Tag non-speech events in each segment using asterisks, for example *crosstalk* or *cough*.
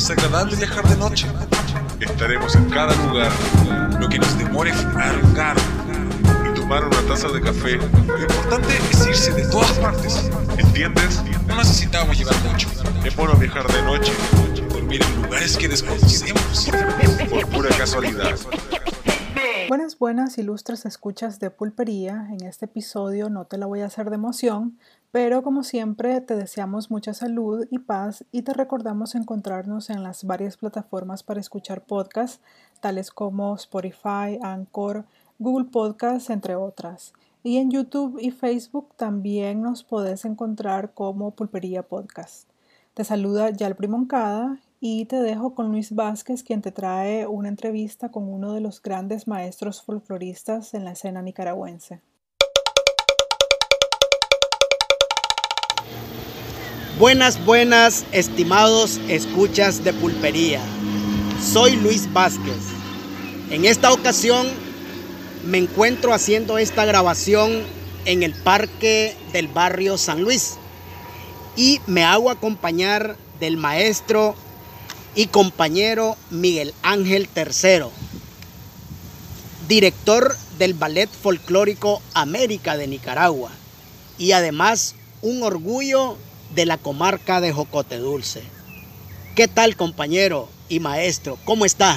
Es agradable viajar de noche. Estaremos en cada lugar, lo que nos demore un carro y tomar una taza de café. Lo importante es irse de todas partes. ¿Entiendes? No necesitamos llevar mucho. Es bueno viajar de noche, dormir en lugares que desconocemos, por pura casualidad. Buenas, buenas, ilustres escuchas de pulpería. En este episodio no te la voy a hacer de emoción, pero como siempre te deseamos mucha salud y paz y te recordamos encontrarnos en las varias plataformas para escuchar podcasts, tales como Spotify, Anchor, Google Podcasts, entre otras. Y en YouTube y Facebook también nos podés encontrar como Pulpería Podcast. Te saluda Yalpri Moncada y te dejo con Luis Vázquez, quien te trae una entrevista con uno de los grandes maestros folcloristas en la escena nicaragüense. Buenas, buenas, estimados escuchas de pulpería. Soy Luis Vázquez. En esta ocasión me encuentro haciendo esta grabación en el parque del barrio San Luis y me hago acompañar del maestro y compañero Miguel Ángel III, director del Ballet Folclórico América de Nicaragua y además un orgullo de la comarca de Jocote Dulce. ¿Qué tal compañero y maestro? ¿Cómo está?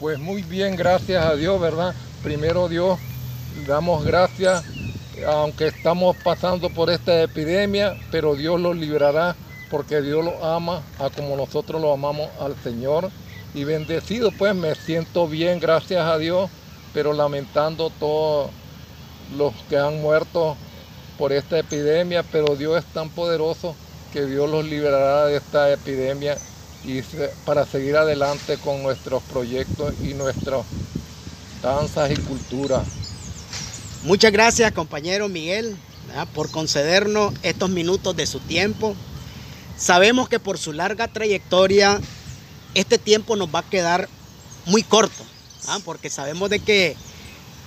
Pues muy bien, gracias a Dios, ¿verdad? Primero Dios, damos gracias, aunque estamos pasando por esta epidemia, pero Dios lo librará porque Dios lo ama a como nosotros lo amamos al Señor. Y bendecido pues me siento bien, gracias a Dios, pero lamentando todos los que han muerto por esta epidemia, pero Dios es tan poderoso que Dios los liberará de esta epidemia y para seguir adelante con nuestros proyectos y nuestras danzas y cultura. Muchas gracias compañero Miguel por concedernos estos minutos de su tiempo. Sabemos que por su larga trayectoria este tiempo nos va a quedar muy corto, porque sabemos de que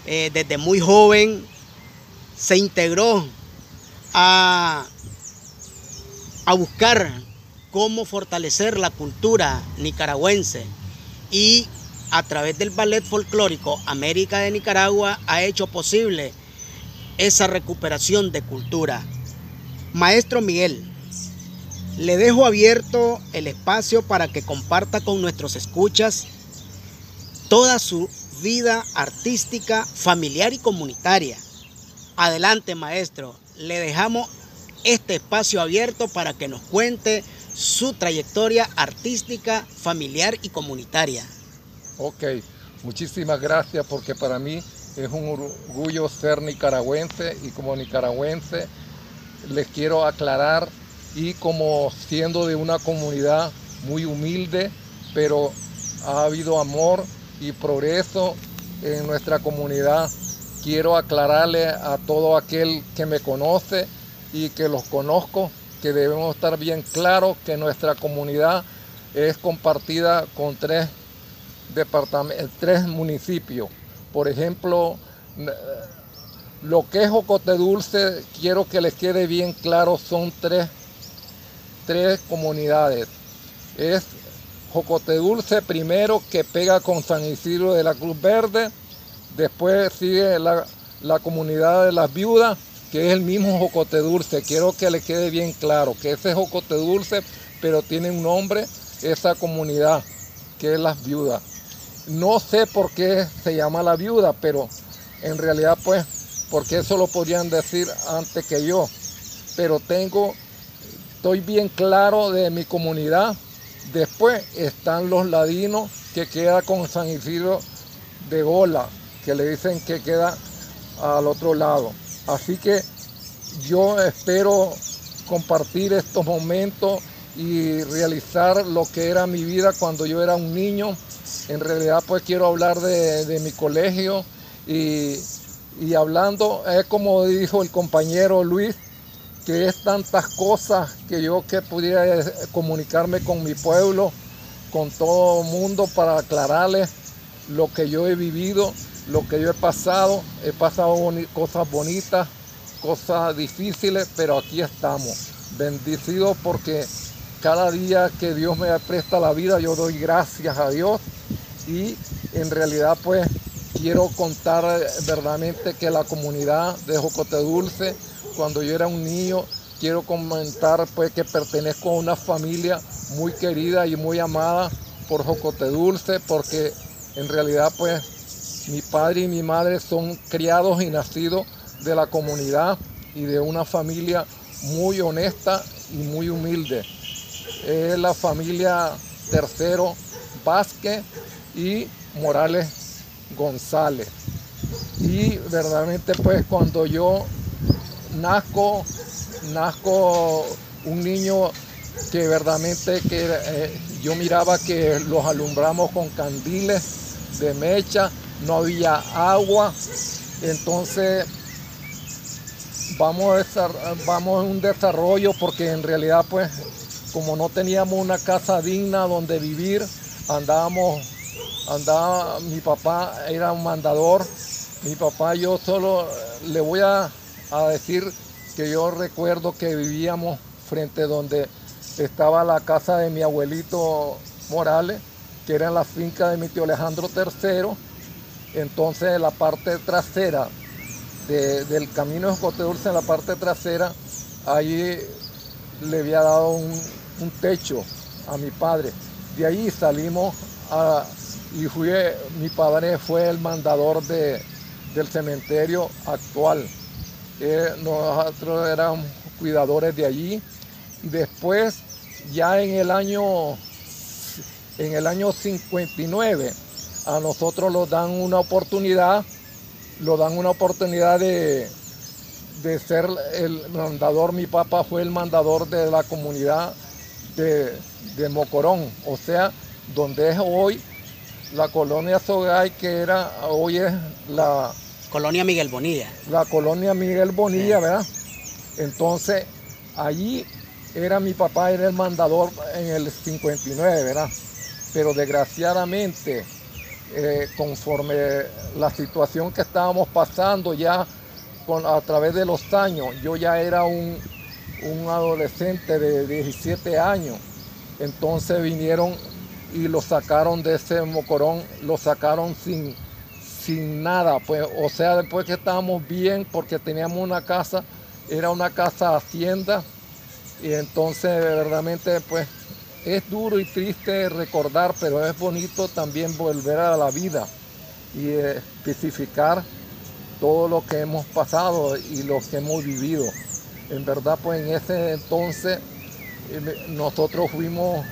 eh, desde muy joven se integró a, a buscar cómo fortalecer la cultura nicaragüense y a través del ballet folclórico América de Nicaragua ha hecho posible esa recuperación de cultura. Maestro Miguel, le dejo abierto el espacio para que comparta con nuestros escuchas toda su vida artística, familiar y comunitaria. Adelante, maestro. Le dejamos este espacio abierto para que nos cuente su trayectoria artística, familiar y comunitaria. Ok, muchísimas gracias porque para mí es un orgullo ser nicaragüense y como nicaragüense les quiero aclarar y como siendo de una comunidad muy humilde, pero ha habido amor y progreso en nuestra comunidad. Quiero aclararle a todo aquel que me conoce y que los conozco que debemos estar bien claros que nuestra comunidad es compartida con tres, tres municipios. Por ejemplo, lo que es Ocote Dulce, quiero que les quede bien claro, son tres tres comunidades. Es Jocote Dulce primero que pega con San Isidro de la Cruz Verde. Después sigue la, comunidad de las viudas, que es el mismo Jocote Dulce. Quiero que le quede bien claro que ese es Jocote Dulce, pero tiene un nombre, esa comunidad, que es las viudas. No sé por qué se llama la viuda, pero en realidad pues, porque eso lo podrían decir antes que yo. Pero tengo estoy bien claro de mi comunidad. Después están los ladinos que queda con San Isidro de Gola, que le dicen que queda al otro lado. Así que yo espero compartir estos momentos y realizar lo que era mi vida cuando yo era un niño. En realidad pues quiero hablar de, mi colegio y, y hablando, es como dijo el compañero Luis, que es tantas cosas que yo que pudiera eh, comunicarme con mi pueblo, con todo el mundo para aclararles lo que yo he vivido, lo que yo he pasado. He pasado cosas bonitas, cosas difíciles, pero aquí estamos. Bendecidos porque cada día que Dios me presta la vida, yo doy gracias a Dios y en realidad pues quiero contar verdaderamente que la comunidad de Jocote Dulce, cuando yo era un niño, quiero comentar pues que pertenezco a una familia muy querida y muy amada por Jocote Dulce, porque en realidad pues mi padre y mi madre son criados y nacidos de la comunidad y de una familia muy honesta y muy humilde. Es la familia Tercero Vázquez y Morales González. Y verdaderamente pues cuando yo nazco, nazco un niño que verdaderamente que eh, yo miraba que los alumbramos con candiles de mecha, no había agua, entonces vamos a, vamos un desarrollo porque en realidad pues como no teníamos una casa digna donde vivir, andábamos, andaba, mi papá era un mandador, mi papá yo solo le voy a, a decir que yo recuerdo que vivíamos frente donde estaba la casa de mi abuelito Morales, que era en la finca de mi tío Alejandro III. Entonces en la parte trasera del camino de Cote Dulce, en la parte trasera, ahí le había dado un, techo a mi padre. De ahí salimos y fui, mi padre fue el mandador de, del cementerio actual. Eh, nosotros éramos cuidadores de allí. Después, ya en el año, en el año 59, a nosotros nos dan una oportunidad lo dan una oportunidad de, de ser el mandador. Mi papá fue el mandador de la comunidad de, Mocorón, o sea, donde es hoy la colonia Sogay, que era, hoy es la... Colonia Miguel Bonilla. La colonia Miguel Bonilla, ¿verdad? Entonces, allí era mi papá, era el mandador en el 59, ¿verdad? Pero desgraciadamente eh, conforme la situación que estábamos pasando ya con, a través de los años, yo ya era un, adolescente de 17 años, entonces vinieron y lo sacaron de ese mocorón, lo sacaron sin, sin nada, pues, o sea, después que estábamos bien porque teníamos una casa, era una casa hacienda, y entonces verdaderamente pues es duro y triste recordar, pero es bonito también volver a la vida y especificar todo lo que hemos pasado y lo que hemos vivido. En verdad, pues en ese entonces eh, nosotros fuimos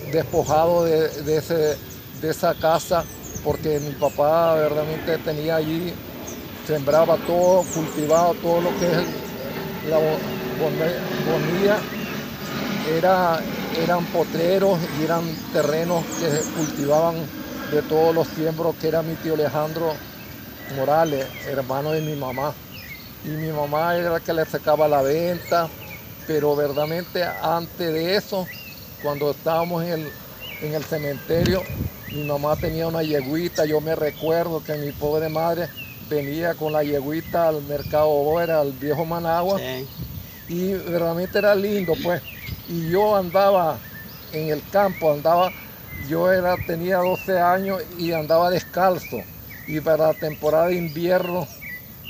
despojados de, de esa casa porque mi papá verdaderamente tenía allí, sembraba todo, cultivaba todo lo que es la bonilla era, eran potreros y eran terrenos que cultivaban de todos los tiempos, que era mi tío Alejandro Morales, hermano de mi mamá. Y mi mamá era la que le sacaba la venta, pero verdaderamente antes de eso, cuando estábamos en el, en el cementerio, mi mamá tenía una yeguita, yo me recuerdo que mi pobre madre venía con la yeguita al mercado Boera, al viejo Managua, y verdaderamente era lindo, pues y yo andaba en el campo, andaba, yo era, tenía 12 años y andaba descalzo. Y para la temporada de invierno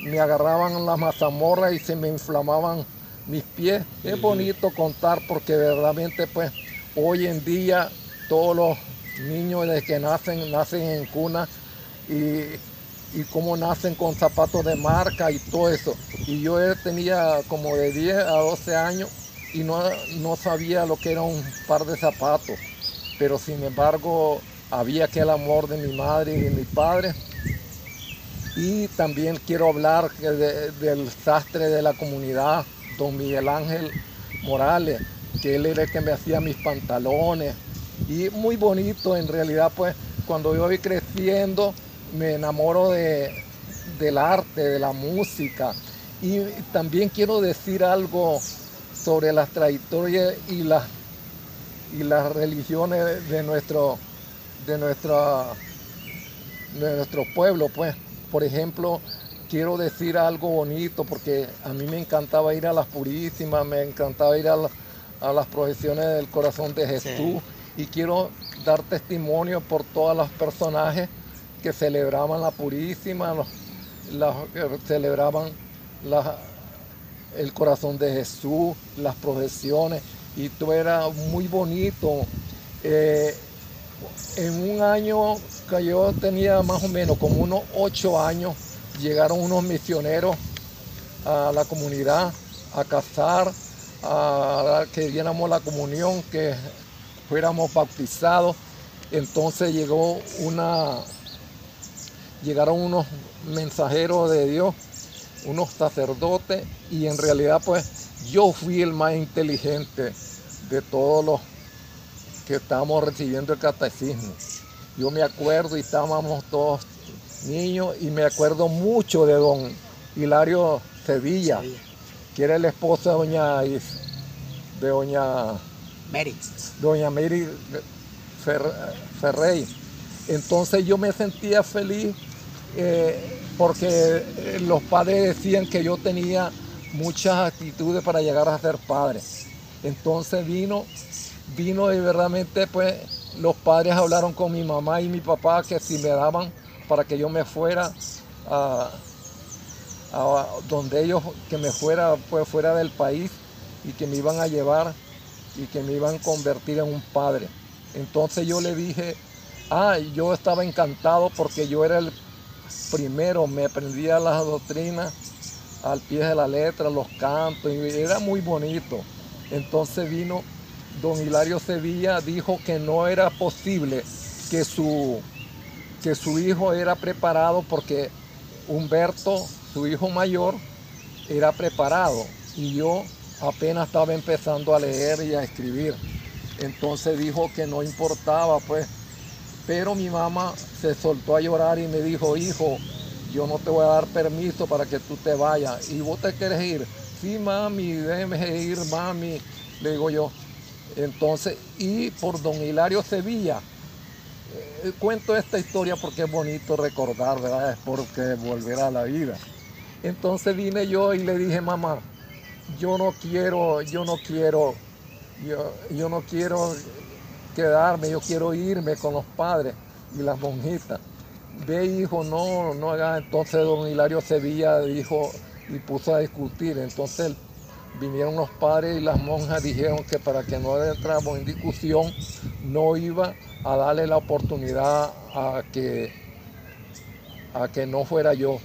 me agarraban las mazamorras y se me inflamaban mis pies. Es bonito contar porque verdaderamente pues hoy en día todos los niños desde que nacen, nacen en cuna y, y cómo nacen con zapatos de marca y todo eso. Y yo tenía como de 10 a 12 años y no, no sabía lo que era un par de zapatos, pero sin embargo había aquel amor de mi madre y de mi padre. Y también quiero hablar del sastre de la comunidad, don Miguel Ángel Morales, que él era el que me hacía mis pantalones. Y muy bonito en realidad, pues cuando yo voy creciendo me enamoro de, del arte, de la música. Y también quiero decir algo sobre las trayectorias y las y las religiones de nuestro de nuestra de nuestro pueblo pues. Por ejemplo quiero decir algo bonito porque a mí me encantaba ir a las purísimas me encantaba ir a, a las proyecciones del corazón de Jesús y quiero dar testimonio por todos los personajes que celebraban la Purísima, los, que celebraban el corazón de Jesús, las procesiones, y todo era muy bonito. Eh, en un año que yo tenía más o menos como unos ocho años, llegaron unos misioneros a la comunidad a casar, a que diéramos la comunión, que fuéramos bautizados. Entonces llegó una, llegaron unos mensajeros de Dios, unos sacerdotes, y en realidad pues yo fui el más inteligente de todos los que estábamos recibiendo el catecismo. Yo me acuerdo y estábamos todos niños y me acuerdo mucho de don Hilario Sevilla, que era el esposo de doña, de doña Mary. Doña Mary Ferrey. Entonces yo me sentía feliz eh, porque eh, los padres decían que yo tenía muchas actitudes para llegar a ser padre. Entonces vino, vino y verdaderamente pues los padres hablaron con mi mamá y mi papá que si me daban para que yo me fuera a, donde ellos, que me fuera pues fuera del país y que me iban a llevar y que me iban a convertir en un padre. Entonces yo le dije, ah, yo estaba encantado porque yo era el primero, me aprendía las doctrinas al pie de la letra, los cantos, y era muy bonito. Entonces vino don Hilario Sevilla, dijo que no era posible que su, que su hijo era preparado porque Humberto, su hijo mayor, era preparado y yo apenas estaba empezando a leer y a escribir. Entonces dijo que no importaba, pues. Pero mi mamá se soltó a llorar y me dijo, hijo, yo no te voy a dar permiso para que tú te vayas. ¿Y vos te quieres ir? Sí, mami, déjeme ir, mami, le digo yo. Entonces, y por don Hilario Sevilla, eh, cuento esta historia porque es bonito recordar, ¿verdad? Es porque volver a la vida. Entonces vine yo y le dije, mamá, yo no quiero, yo no quiero, yo, yo no quiero quedarme, yo quiero irme con los padres y las monjitas ve hijo, no, no haga. Entonces don Hilario Sevilla dijo y puso a discutir. Entonces vinieron los padres y las monjas dijeron que para que no entráramos en discusión, no iba a darle la oportunidad a que, a que no fuera yo,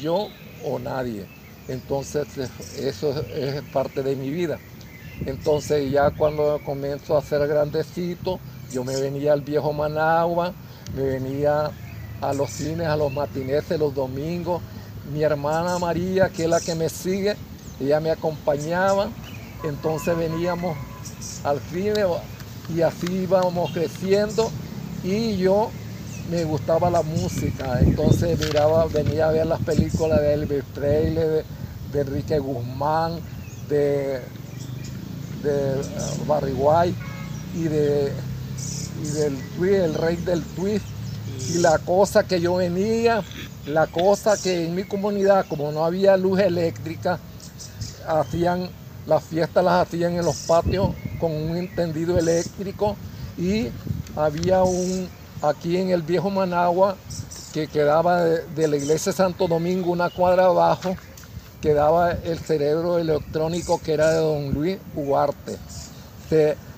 yo o nadie. Entonces eso es parte de mi vida. Entonces ya cuando comenzó a ser grandecito, yo me venía al viejo Managua, me venía a los cines, a los matineses, los domingos. Mi hermana María, que es la que me sigue, ella me acompañaba. Entonces veníamos al cine y así íbamos creciendo. Y yo me gustaba la música, entonces miraba, venía a ver las películas de Elvis Presley, de, Enrique Guzmán, de, de uh, Barry y, de, y del el rey del twist y la cosa que yo venía, la cosa que en mi comunidad, como no había luz eléctrica, hacían, las fiestas las hacían en los patios con un entendido eléctrico y había un, aquí en el viejo Managua, que quedaba de, la iglesia de Santo Domingo, una cuadra abajo, quedaba el cerebro electrónico que era de don Luis Huarte.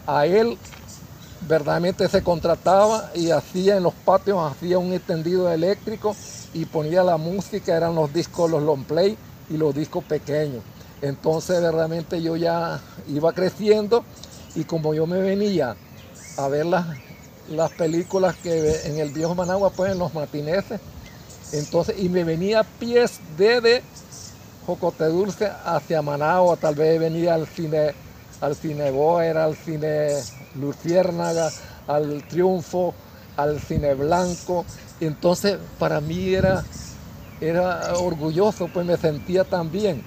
a él verdaderamente se contrataba y hacía en los patios, hacía un extendido eléctrico y ponía la música, eran los discos, los long play y los discos pequeños. Entonces verdaderamente yo ya iba creciendo y como yo me venía a ver las, las películas que en el viejo Managua, pues en los matineses, entonces, y me venía pies desde Jocote Dulce hacia Managua, tal vez venía al cine, al cine Boer, al cine Luciérnaga, al Triunfo, al Cine Blanco. Entonces para mí era, era orgulloso, pues me sentía tan bien.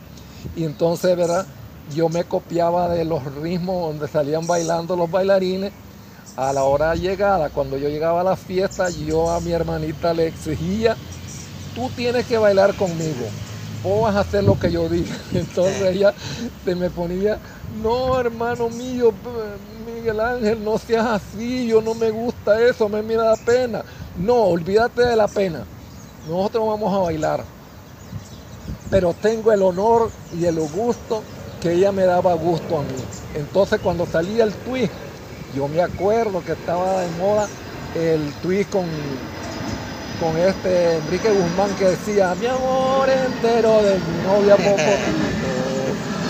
Y entonces, ¿verdad? Yo me copiaba de los ritmos donde salían bailando los bailarines. A la hora llegada, cuando yo llegaba a la fiesta, yo a mi hermanita le exigía, tú tienes que bailar conmigo, vos vas a hacer lo que yo diga. *laughs* Entonces ella se me ponía no hermano mío, Miguel Ángel, no seas así, yo no me gusta eso, me mira la pena. No, olvídate de la pena. Nosotros vamos a bailar. Pero tengo el honor y el gusto que ella me daba gusto a mí. Entonces cuando salía el twist, yo me acuerdo que estaba de moda el twist con, con este Enrique Guzmán que decía, mi amor entero de mi novia Popotito,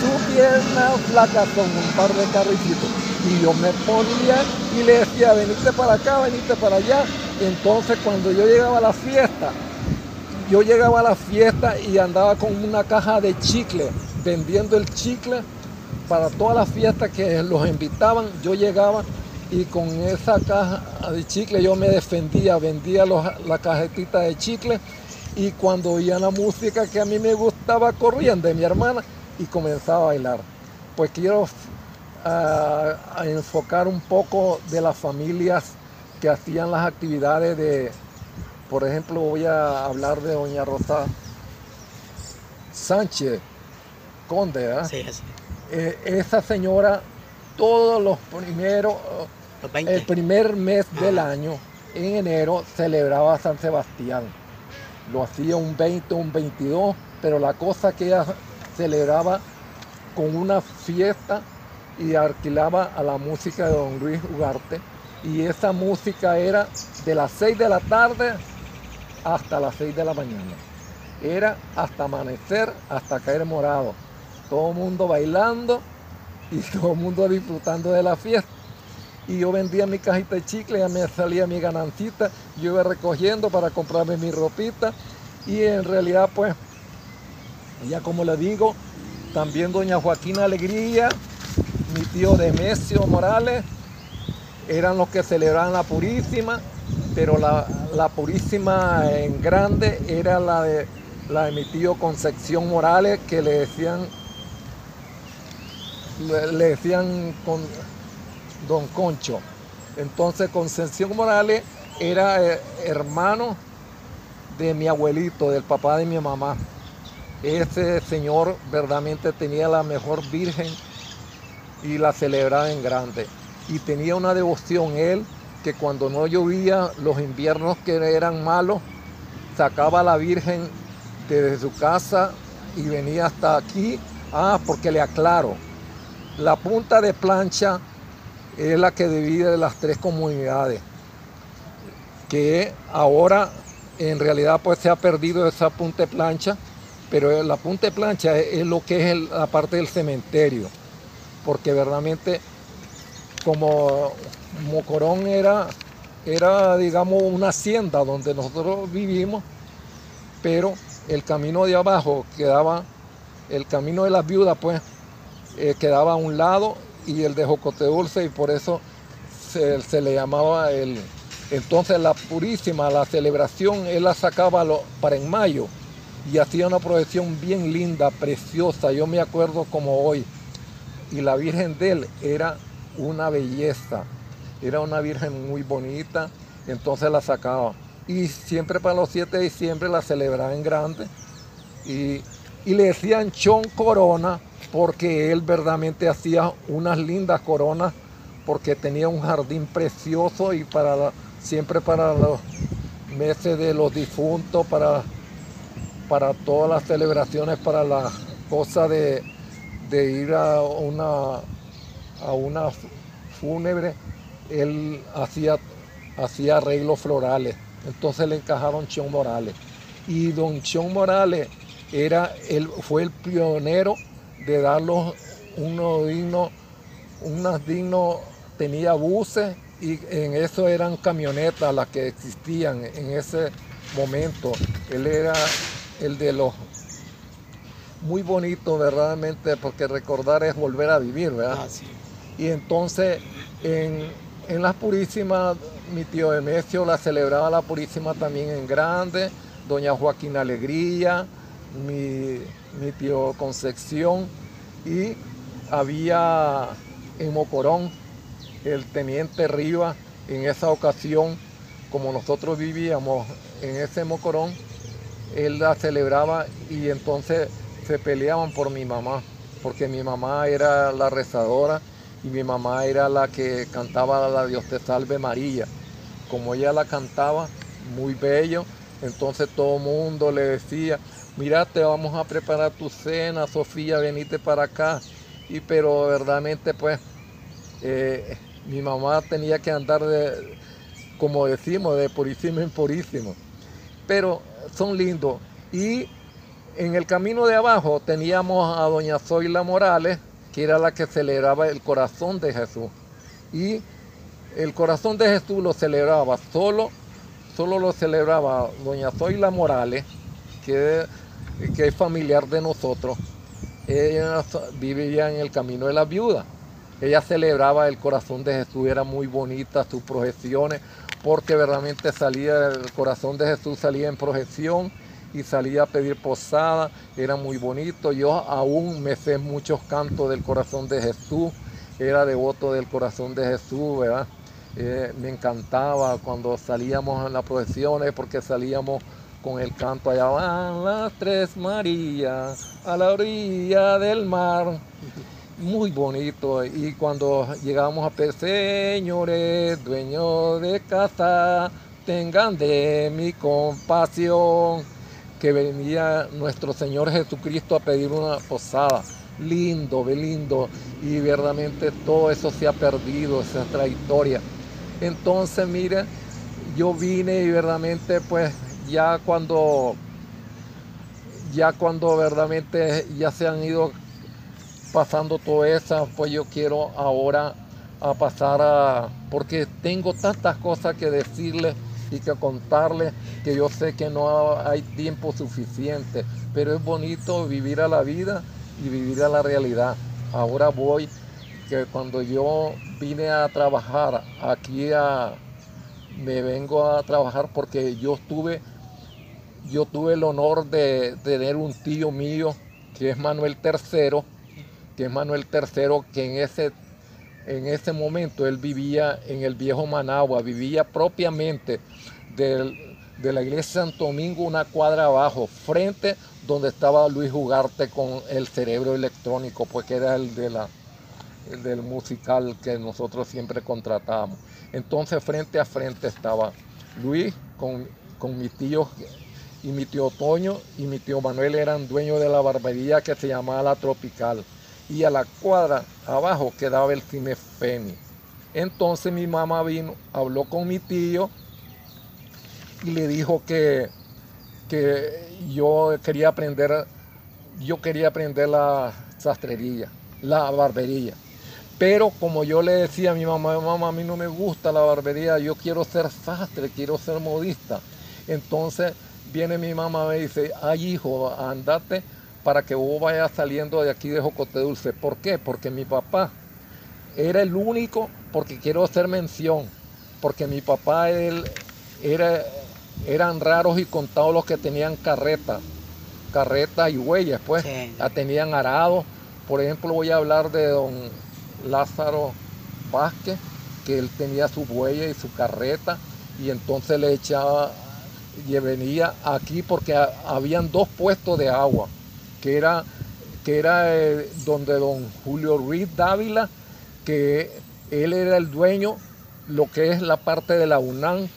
*laughs* tu pierna flaca con un par de carricitos. Y yo me ponía y le decía, venite para acá, venite para allá. Entonces cuando yo llegaba a la fiesta, yo llegaba a la fiesta y andaba con una caja de chicle, vendiendo el chicle para todas las fiestas que los invitaban, yo llegaba y con esa caja de chicle yo me defendía, vendía la cajetita de chicle y cuando oía la música que a mí me gustaba corriendo de mi hermana y comenzaba a bailar. Pues quiero ah, enfocar un poco de las familias que hacían las actividades de, por ejemplo, voy a hablar de doña Rosa Sánchez Conde, ¿eh? Sí, sí. Eh, esa señora todos los primeros, el primer mes del año, en enero, celebraba San Sebastián. Lo hacía un 20, un 22, pero la cosa que ella celebraba con una fiesta y alquilaba a la música de don Luis Ugarte. Y esa música era de las 6 de la tarde hasta las 6 de la mañana. Era hasta amanecer, hasta caer morado todo el mundo bailando y *laughs* todo el mundo disfrutando de la fiesta. Y yo vendía mi cajita de chicle, ya me salía mi ganancita, yo iba recogiendo para comprarme mi ropita y en realidad pues, ya como le digo, también doña Joaquina Alegría, mi tío Demesio Morales, eran los que celebraban la Purísima, pero la, la Purísima en grande era la de, la de mi tío Concepción Morales, que le decían le decían con Don Concho. Entonces Concepción Morales era eh, hermano de mi abuelito, del papá de mi mamá. Ese señor verdaderamente tenía la mejor virgen y la celebraba en grande. Y tenía una devoción él que cuando no llovía, los inviernos que eran malos, sacaba a la virgen desde su casa y venía hasta aquí. Ah, porque le aclaro, la punta de plancha es la que divide las tres comunidades, que ahora en realidad pues se ha perdido esa punta plancha, pero la punta plancha es, lo que es la parte del cementerio, porque verdaderamente como Mocorón era, era digamos una hacienda donde nosotros vivimos, pero el camino de abajo quedaba, el camino de las viudas pues eh, quedaba a un lado y el de Jocote Dulce y por eso se, le llamaba el... Entonces la Purísima, la celebración, él la sacaba para en mayo y hacía una procesión bien linda, preciosa, yo me acuerdo como hoy. Y la Virgen de él era una belleza, era una Virgen muy bonita, entonces la sacaba. Y siempre para los 7 de diciembre la celebraba en grande y, y le decían Chon Corona porque él verdaderamente hacía unas lindas coronas porque tenía un jardín precioso y para siempre para los meses de los difuntos, para, para todas las celebraciones, para la cosa de, ir a una, a una fúnebre, él hacía, hacía arreglos florales. Entonces le encajaron Chon Morales. Y don Chon Morales era, él, fue el pionero de darlos unos dignos, unas dignos, tenía buses y en eso eran camionetas las que existían en ese momento. Él era el de los muy bonito verdaderamente porque recordar es volver a vivir, ¿verdad? Ah, y entonces en, en las Purísimas, mi tío Emesio la celebraba la Purísima también en grande, doña Joaquín Alegría, mi mi tío Concepción y había en Mocorón el teniente Riva en esa ocasión, como nosotros vivíamos en ese Mocorón, él la celebraba y entonces se peleaban por mi mamá. porque mi mamá era la rezadora y mi mamá era la que cantaba la Dios te salve María. Como ella la cantaba, muy bello, entonces todo el mundo le decía, mira, te vamos a preparar tu cena, Sofía, venite para acá. Y pero verdaderamente pues eh, mi mamá tenía que andar de, como decimos, de purísimo en purísimo. Pero son lindos. Y en el camino de abajo teníamos a doña Zoila Morales, que era la que celebraba el corazón de Jesús. Y el corazón de Jesús lo celebraba solo, solo lo celebraba doña Zoila Morales, que, que es familiar de nosotros. Ella vivía en el camino de la viuda. Ella celebraba el corazón de Jesús, era muy bonita sus proyecciones, porque verdaderamente salía, el corazón de Jesús salía en proyección y salía a pedir posada, era muy bonito. Yo aún me sé muchos cantos del corazón de Jesús, era devoto del corazón de Jesús, ¿verdad? Eh, me encantaba cuando salíamos en las procesiones porque salíamos con el canto allá van las tres Marías a la orilla del mar. Muy bonito. Y cuando llegábamos a pedir, señores, dueños de casa, tengan de mi compasión que venía nuestro Señor Jesucristo a pedir una posada. Lindo, lindo. Y verdaderamente todo eso se ha perdido, esa trayectoria. Entonces, mire, yo vine y verdaderamente pues ya cuando ya cuando verdaderamente ya se han ido pasando todo eso, pues yo quiero ahora a pasar a porque tengo tantas cosas que decirles y que contarles que yo sé que no hay tiempo suficiente, pero es bonito vivir a la vida y vivir a la realidad. Ahora voy, que cuando yo vine a trabajar aquí a, me vengo a trabajar porque yo tuve, yo tuve el honor de, tener un tío mío que es Manuel III, que es Manuel III, que en ese en ese momento él vivía en el viejo Managua, vivía propiamente de la iglesia Santo Domingo una cuadra abajo, frente donde estaba Luis Jugarte con el cerebro electrónico, pues que era el, de la, del musical que nosotros siempre contratábamos. Entonces frente a frente estaba Luis con, con mi tío y mi tío Toño y mi tío Manuel eran dueños de la barbería que se llamaba La Tropical. Y a la cuadra abajo quedaba el cine Femi. Entonces mi mamá vino, habló con mi tío y le dijo que, que yo quería aprender, yo quería aprender la sastrería, la barbería. Pero como yo le decía a mi mamá, mamá, a mí no me gusta la barbería, yo quiero ser sastre, quiero ser modista. Entonces viene mi mamá y me dice, ay hijo, andate para que vos vayas saliendo de aquí de Jocote Dulce. ¿Por qué? Porque mi papá era el único, porque quiero hacer mención, porque mi papá él, era eran raros y contados los que tenían carreta, carreta y huellas, pues, la tenían arado. Por ejemplo, voy a hablar de don Lázaro Vázquez, que él tenía su huella y su carreta, y entonces le echaba, y venía aquí porque habían dos puestos de agua, que era, que era eh, donde don Julio Ruiz Dávila, que él era el dueño, lo que es la parte de la UNAM,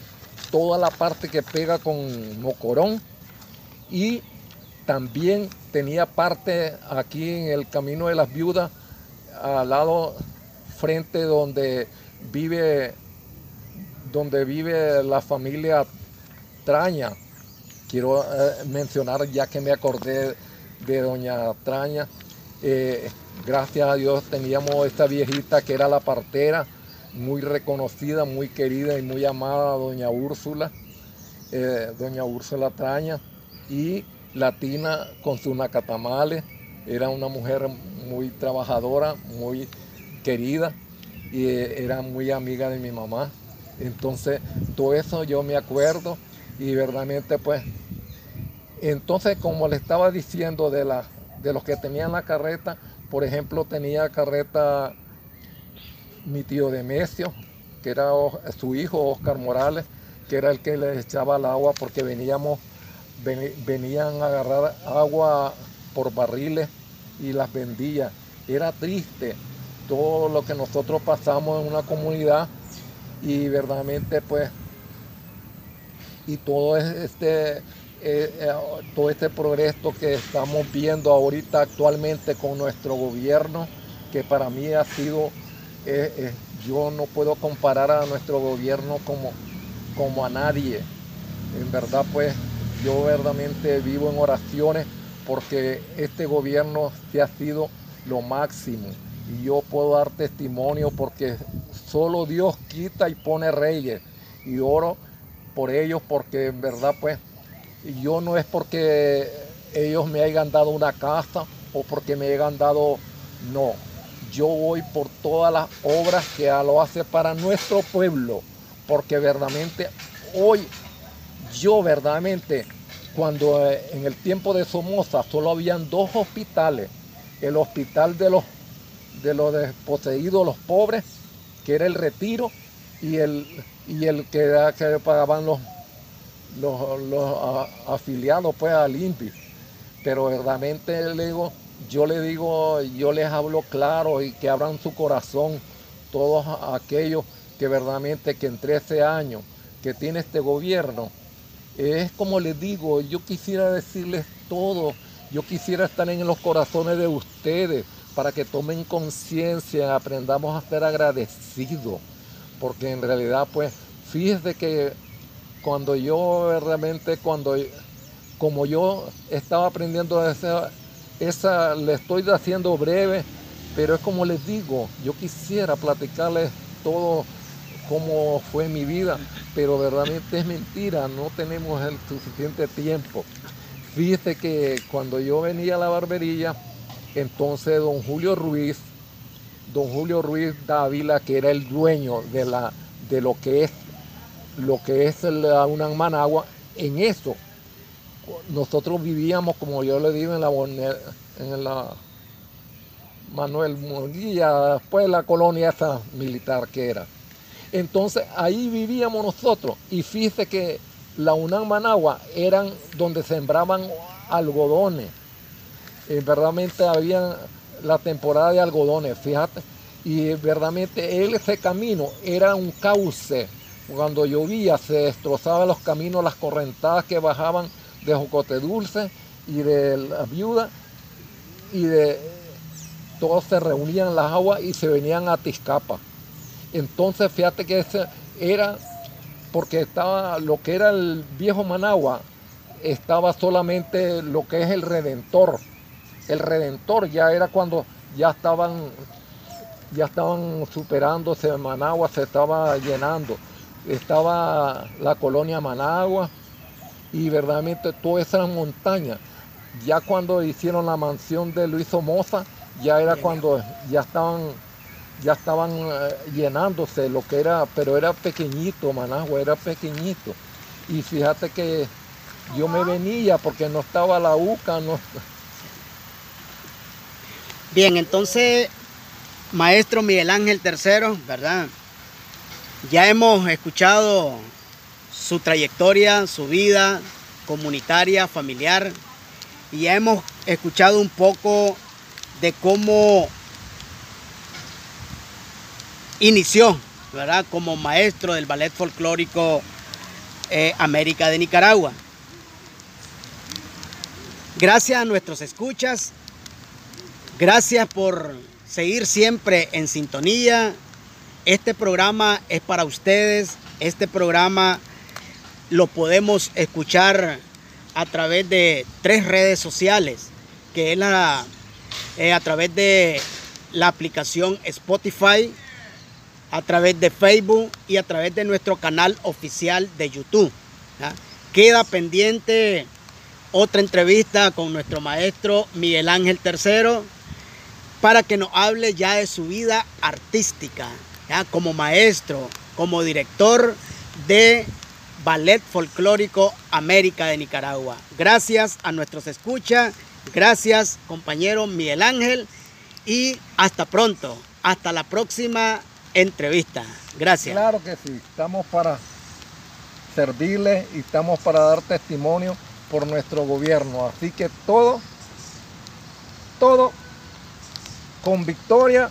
toda la parte que pega con Mocorón y también tenía parte aquí en el Camino de las Viudas, al lado frente donde vive, donde vive la familia Traña. Quiero eh, mencionar, ya que me acordé de doña Traña, eh, gracias a Dios teníamos esta viejita que era la partera, muy reconocida, muy querida y muy amada doña Úrsula, eh, doña Úrsula Traña, y latina con su nacatamales, era una mujer muy trabajadora, muy querida y era muy amiga de mi mamá. Entonces, todo eso yo me acuerdo y verdaderamente pues, entonces como le estaba diciendo de, la, de los que tenían la carreta, por ejemplo, tenía carreta mi tío Demesio, que era su hijo Oscar Morales, que era el que le echaba el agua porque veníamos, venían a agarrar agua por barriles y las vendía. Era triste todo lo que nosotros pasamos en una comunidad y verdaderamente pues y todo este eh, eh, todo este progreso que estamos viendo ahorita actualmente con nuestro gobierno, que para mí ha sido, eh, yo no puedo comparar a nuestro gobierno como, como a nadie. En verdad, pues yo verdaderamente vivo en oraciones porque este gobierno se ha sido lo máximo. Y yo puedo dar testimonio porque solo Dios quita y pone reyes. Y oro por ellos porque en verdad pues yo no es porque ellos me hayan dado una casa o porque me hayan dado, no. Yo voy por todas las obras que lo hace para nuestro pueblo, porque verdaderamente hoy yo verdaderamente cuando eh, en el tiempo de Somoza solo habían dos hospitales, el hospital de los de los desposeídos, los pobres, que era el retiro, y el, y el que, que pagaban los los, afiliados pues al INPI. Pero verdaderamente le digo, yo le digo, yo les hablo claro y que abran su corazón todos aquellos que verdaderamente que en 13 años que tiene este gobierno, es como les digo, yo quisiera decirles todo, yo quisiera estar en los corazones de ustedes para que tomen conciencia, aprendamos a ser agradecidos, porque en realidad pues fíjense que cuando yo realmente, cuando, como yo estaba aprendiendo esa, esa, le estoy haciendo breve, pero es como les digo, yo quisiera platicarles todo cómo fue mi vida, pero verdaderamente es mentira, no tenemos el suficiente tiempo. Fíjese que cuando yo venía a la barbería, entonces don Julio Ruiz, don Julio Ruiz Dávila, que era el dueño de, la, de lo que es lo que es la UNAM Managua, en eso nosotros vivíamos, como yo le digo, en la, en la Manuel Murguía, después la colonia esa militar que era. Entonces ahí vivíamos nosotros y fíjese que la UNAM Managua eran donde sembraban algodones. Y verdaderamente había la temporada de algodones, fíjate. Y verdaderamente ese camino era un cauce cuando llovía se destrozaban los caminos, las correntadas que bajaban de Jocote Dulce y de la Viuda y de todos se reunían las aguas y se venían a Tizcapa. Entonces fíjate que ese era porque estaba lo que era el viejo Managua, estaba solamente lo que es el Redentor. El Redentor ya era cuando ya estaban ya estaban superándose Managua, se estaba llenando estaba la colonia Managua y verdaderamente toda esa montaña. Ya cuando hicieron la mansión de Luis Somoza, ya era cuando ya estaban ya estaban eh, llenándose lo que era, pero era pequeñito, Managua era pequeñito. Y fíjate que yo me venía porque no estaba la UCA. No... Bien, entonces, maestro Miguel Ángel III, ¿verdad? Ya hemos escuchado su trayectoria, su vida comunitaria, familiar, y ya hemos escuchado un poco de cómo inició, ¿verdad? Como maestro del ballet folclórico eh, América de Nicaragua. Gracias a nuestros escuchas, gracias por seguir siempre en sintonía este programa es para ustedes. Este programa lo podemos escuchar a través de tres redes sociales, que es la, eh, a través de la aplicación Spotify, a través de Facebook y a través de nuestro canal oficial de YouTube. Queda pendiente otra entrevista con nuestro maestro Miguel Ángel III para que nos hable ya de su vida artística como maestro, como director de Ballet Folclórico América de Nicaragua. Gracias a nuestros escuchas, gracias compañero Miguel Ángel y hasta pronto, hasta la próxima entrevista. Gracias. Claro que sí, estamos para servirles y estamos para dar testimonio por nuestro gobierno. Así que todo, todo con victoria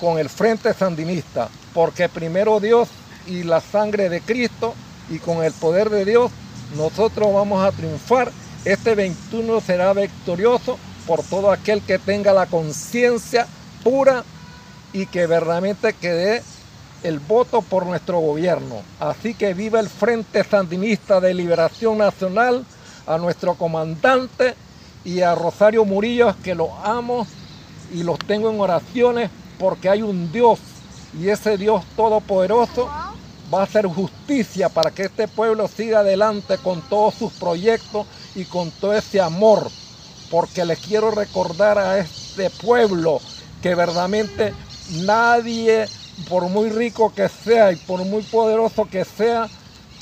con el Frente Sandinista, porque primero Dios y la sangre de Cristo y con el poder de Dios nosotros vamos a triunfar. Este 21 será victorioso por todo aquel que tenga la conciencia pura y que verdaderamente quede el voto por nuestro gobierno. Así que viva el Frente Sandinista de Liberación Nacional, a nuestro comandante y a Rosario Murillo, que lo amo y los tengo en oraciones porque hay un Dios y ese Dios todopoderoso va a hacer justicia para que este pueblo siga adelante con todos sus proyectos y con todo ese amor. Porque les quiero recordar a este pueblo que verdaderamente nadie, por muy rico que sea y por muy poderoso que sea,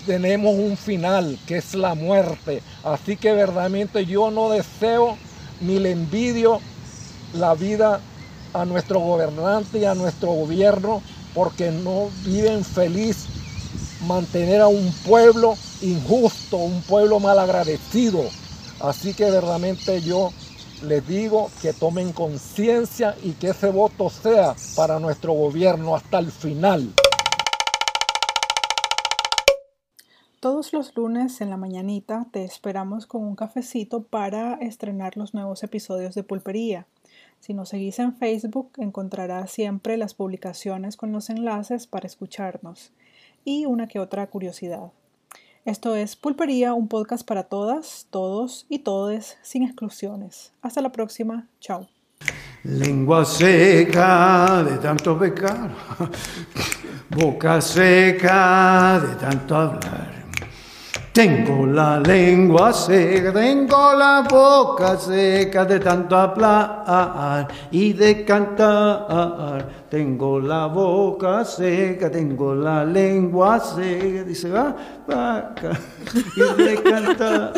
tenemos un final, que es la muerte. Así que verdaderamente yo no deseo ni le envidio la vida a nuestro gobernante y a nuestro gobierno porque no viven feliz mantener a un pueblo injusto, un pueblo malagradecido. Así que verdaderamente yo les digo que tomen conciencia y que ese voto sea para nuestro gobierno hasta el final. Todos los lunes en la mañanita te esperamos con un cafecito para estrenar los nuevos episodios de Pulpería. Si nos seguís en Facebook encontrarás siempre las publicaciones con los enlaces para escucharnos y una que otra curiosidad. Esto es Pulpería, un podcast para todas, todos y todes, sin exclusiones. Hasta la próxima. Chao. Lengua seca de tanto pecar, *laughs* boca seca de tanto hablar. Tengo la lengua seca, tengo la boca seca de tanto hablar y de cantar. Tengo la boca seca, tengo la lengua seca, dice va, vaca, *laughs* y de cantar.